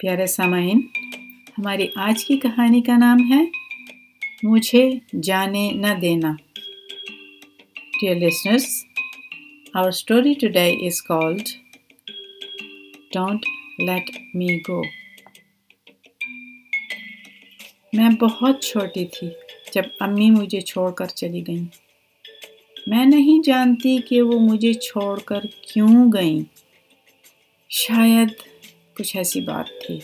प्यारे सामाइन हमारी आज की कहानी का नाम है मुझे जाने न देना Dear listeners, our story today is called Don't Let Me Go. मैं बहुत छोटी थी जब अम्मी मुझे छोड़कर चली गईं। मैं नहीं जानती कि वो मुझे छोड़कर क्यों गईं। शायद कुछ ऐसी बात थी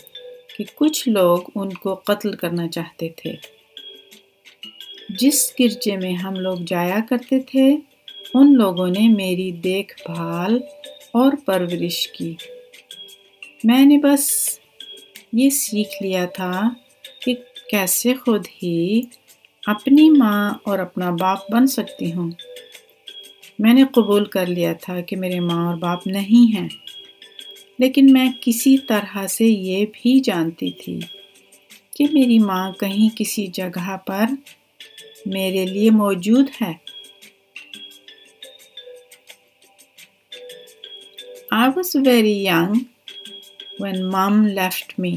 कि कुछ लोग उनको कत्ल करना चाहते थे। जिस गिरजे में हम लोग जाया करते थे, उन लोगों ने मेरी देखभाल और परवरिश की। मैंने बस ये सीख लिया था कि कैसे खुद ही अपनी माँ और अपना बाप बन सकती हूँ। मैंने कबूल कर लिया था कि मेरे माँ और बाप नहीं हैं। लेकिन मैं किसी तरह से ये भी जानती थी कि मेरी माँ कहीं किसी जगह पर मेरे लिए मौजूद है। I was very young when mum left me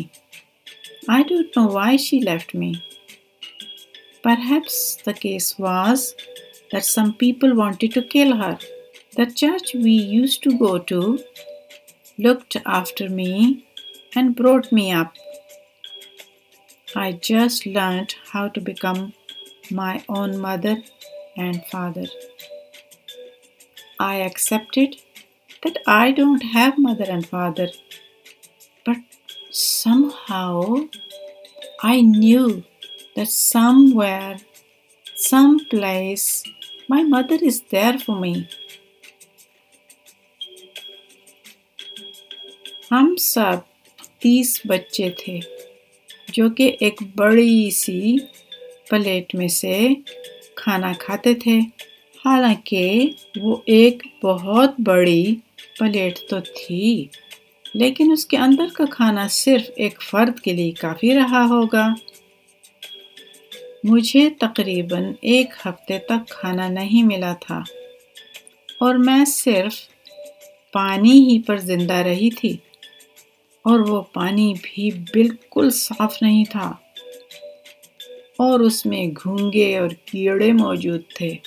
I don't know why she left me perhaps the case was that some people wanted to kill her the church we use to go to looked after me and brought me up. I just learned how to become my own mother and father. I accepted that I don't have mother and father, but somehow I knew that somewhere, someplace, my mother is there for me. हम सब तीस बच्चे थे, जो कि एक बड़ी सी plate में से खाना खाते थे। हालाँकि वो एक बहुत बड़ी प्लेट तो थी, लेकिन उसके अंदर का खाना सिर्फ़ एक फ़र्द के लिए काफ़ी रहा होगा। मुझे तकरीबन एक हफ़्ते तक खाना नहीं मिला था, और मैं सिर्फ़ पानी ही पर ज़िंदा रही थी। और वो पानी भी बिल्कुल साफ़ नहीं था। और उसमें घूँगे और कीड़े मौजूद थे।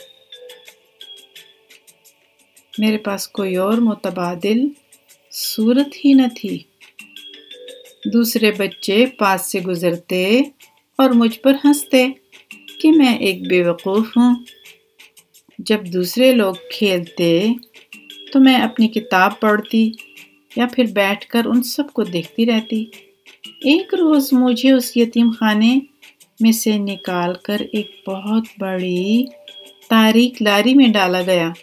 मेरे पास कोई और मुतबादिल सूरत ही न थी। दूसरे बच्चे पास से गुजरते और मुझ पर हँसते कि मैं एक बेवकूफ़ हूँ। जब दूसरे लोग खेलते तो मैं अपनी किताब पढ़ती या फिर बैठकर उन सबको देखती रहती एक रोज़ मुझे उस यतीम खाने में से निकाल कर एक बहुत बड़ी तारीख लारी में डाला गया,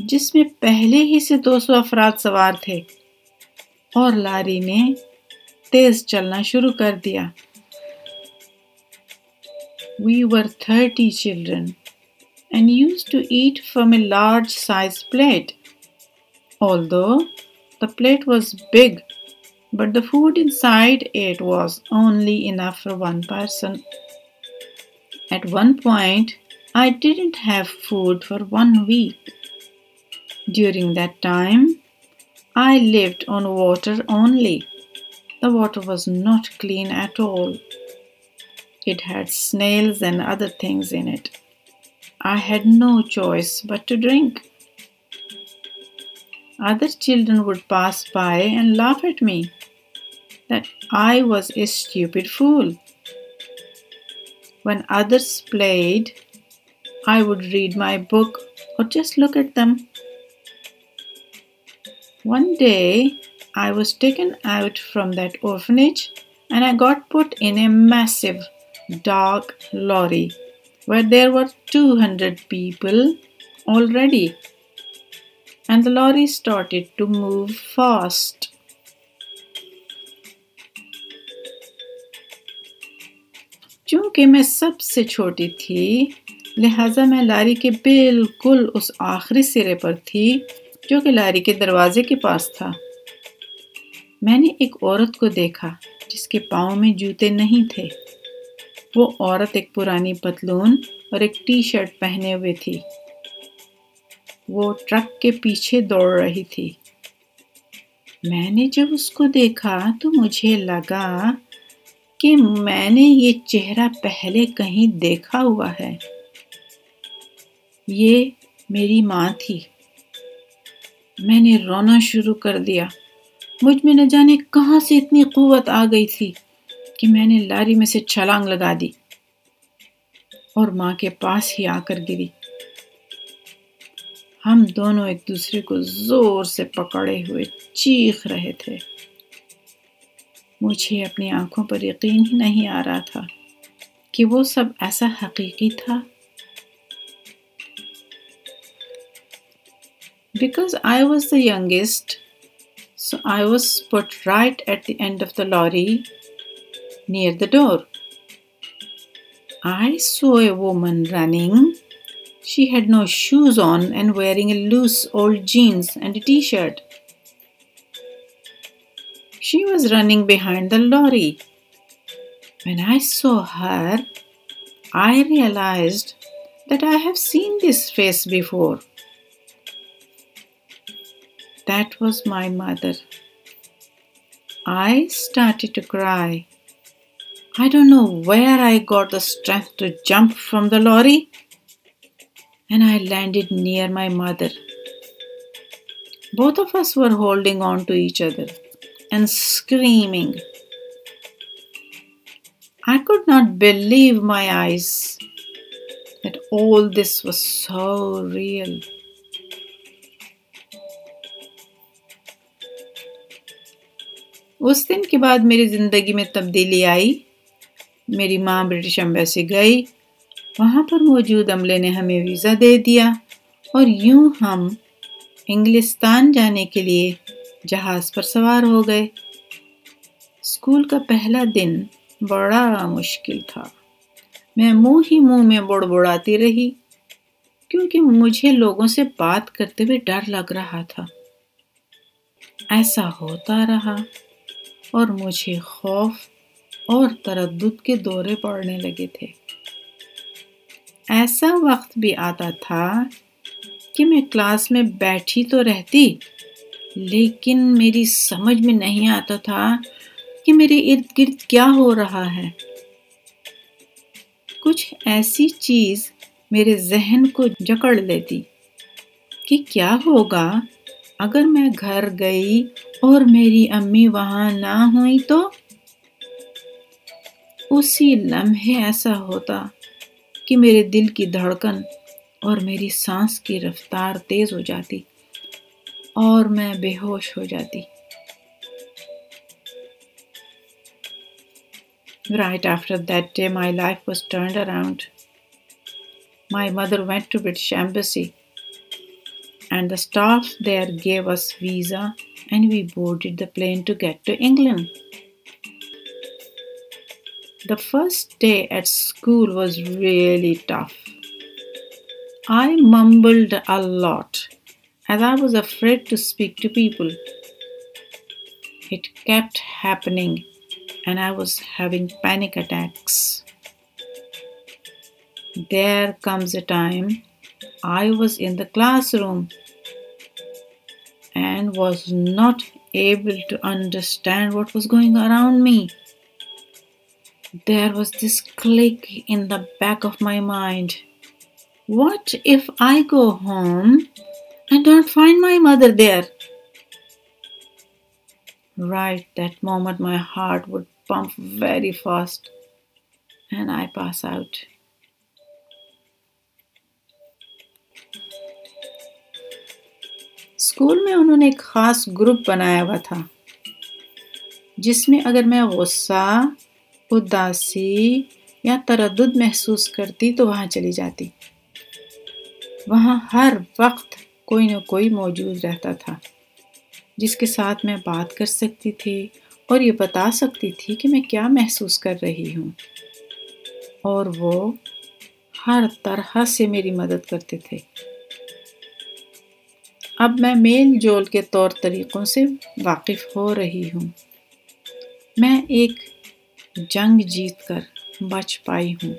जिसमें पहले ही से 200 अफराद सवार थे और लारी ने तेज चलना शुरू कर दिया We were 30 children and used to eat from a large size plate. Although the plate was big, but the food inside it was only enough for one person. At one point, I didn't have food for one week. During that time, I lived on water only. The water was not clean at all. It had snails and other things in it. I had no choice but to drink. Other children would pass by and laugh at me that I was a stupid fool. When others played, I would read my book or just look at them. One day, I was taken out from that orphanage and I got put in a massive dark lorry where there were 200 people already and the lorry started to move fast. चूँकि मैं सबसे छोटी थी, लिहाजा मैं लारी के बिल्कुल उस आखिरी सिरे पर थी, जो कि लारी के दरवाजे के पास था। मैंने एक औरत को देखा, जिसके पाँव में जूते नहीं थे। वो औरत एक पुरानी पतलून और एक टी शर्ट पहने हुए थी। वो ट्रक के पीछे दौड़ रही थी। मैंने जब उसको देखा तो मुझे लगा कि मैंने ये चेहरा पहले कहीं देखा हुआ है। ये मेरी माँ थी। मैंने रोना शुरू कर दिया। मुझमें न जाने कहाँ से इतनी कुवत आ गई थी कि मैंने लारी में से छलांग लगा दी और माँ के पास ही आकर गिरी। हम दोनों एक दूसरे को ज़ोर से पकड़े हुए चीख रहे थे। मुझे अपनी आँखों पर यकीन ही नहीं आ रहा था कि वो सब ऐसा हकीकी था। Because I was the youngest so I was put right at the end of the lorry near the door I saw a woman running She had no shoes on and wearing a loose old jeans and a t shirt. She was running behind the lorry. When I saw her, I realized that I have seen this face before. That was my mother. I started to cry. I don't know where I got the strength to jump from the lorry, and I landed near my mother. Both of us were holding on to each other and screaming. I could not believe my eyes that all this was so real. उस दिन के बाद मेरी ज़िंदगी में तब्दीली आई मेरी माँ ब्रिटिश एम्बेसी गई वहाँ पर मौजूद अमले ने हमें वीज़ा दे दिया और यूँ हम इंग्लिस्तान जाने के लिए जहाज़ पर सवार हो गए। स्कूल का पहला दिन बड़ा मुश्किल था। मैं मुँह ही मुँह में बुड़बुड़ाती रही, क्योंकि मुझे लोगों से बात करते हुए डर लग रहा था। ऐसा होता रहा और मुझे खौफ और तरद के दौरे पड़ने लगे थे। ऐसा वक्त भी आता था कि मैं क्लास में बैठी तो रहती, लेकिन मेरी समझ में नहीं आता था कि मेरे इर्द गिर्द क्या हो रहा है। कुछ ऐसी चीज़ मेरे जहन को जकड़ लेती कि क्या होगा अगर मैं घर गई और मेरी अम्मी वहाँ ना हुई तो? उसी लम्हे ऐसा होता कि मेरे दिल की धड़कन और मेरी सांस की रफ्तार तेज हो जाती और मैं बेहोश हो जाती। Right after that day my life was turn around my mother went to British embassy and the staff there gave us visa and we board the plane to get to England The first day at school was really tough. I mumbled a lot as I was afraid to speak to people. It kept happening, and I was having panic attacks. There comes a time I was in the classroom and was not able to understand what was going around me There was this click in the back of my mind. What if I go home and don't find my mother there. Right that moment, my heart would pump very fast and I pass out. School में उन्होंने एक ख़ास group बनाया हुआ था जिसमें अगर मैं गुस्सा उदासी, या तरद्दुद महसूस करती तो वहाँ चली जाती। वहाँ हर वक्त कोई न कोई मौजूद रहता था, जिसके साथ मैं बात कर सकती थी और ये बता सकती थी कि मैं क्या महसूस कर रही हूँ। और वो हर तरह से मेरी मदद करते थे। अब मैं मेल जोल के तौर तरीक़ों से वाकिफ़ हो रही हूँ। मैं एक जंग जीत कर बच पाई हूँ।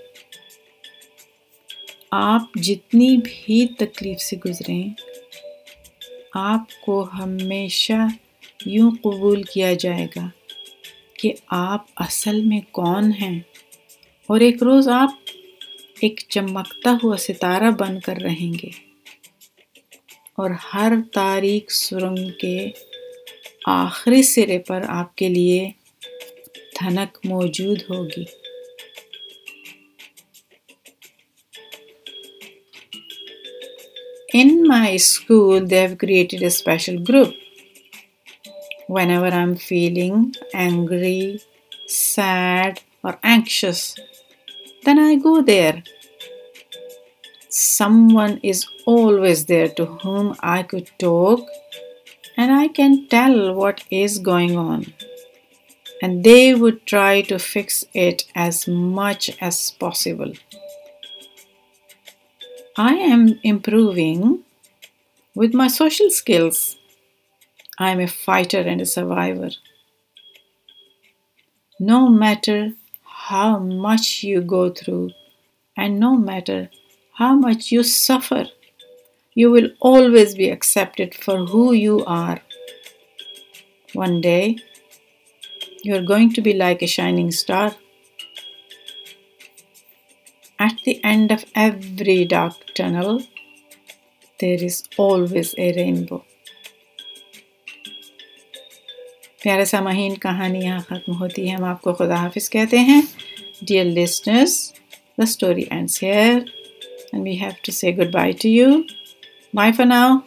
आप जितनी भी तकलीफ़ से गुज़रें, आपको हमेशा यूँ कबूल किया जाएगा कि आप असल में कौन हैं। और एक रोज़ आप एक चमकता हुआ सितारा बनकर रहेंगे। और हर तारीख सुरंग के आखिरी सिरे पर आपके लिए धनक मौजूद होगी In my school, they have created a special group. Whenever I'm feeling angry, sad, or anxious, then I go there. Someone is always there to whom I could talk and I can tell what is going on. And they would try to fix it as much as possible. I am improving with my social skills. I am a fighter and a survivor. No matter how much you go through and no matter how much you suffer, you will always be accepted for who you are. One day, you are going to be like a shining star. At the end of every dark tunnel, there is always a rainbow. प्यारे सामाहीन कहानी यहाँ ख़त्म होती है हम आपको खुदा हाफिज कहते हैं dear listeners the story ends here and we have to say goodbye to you bye for now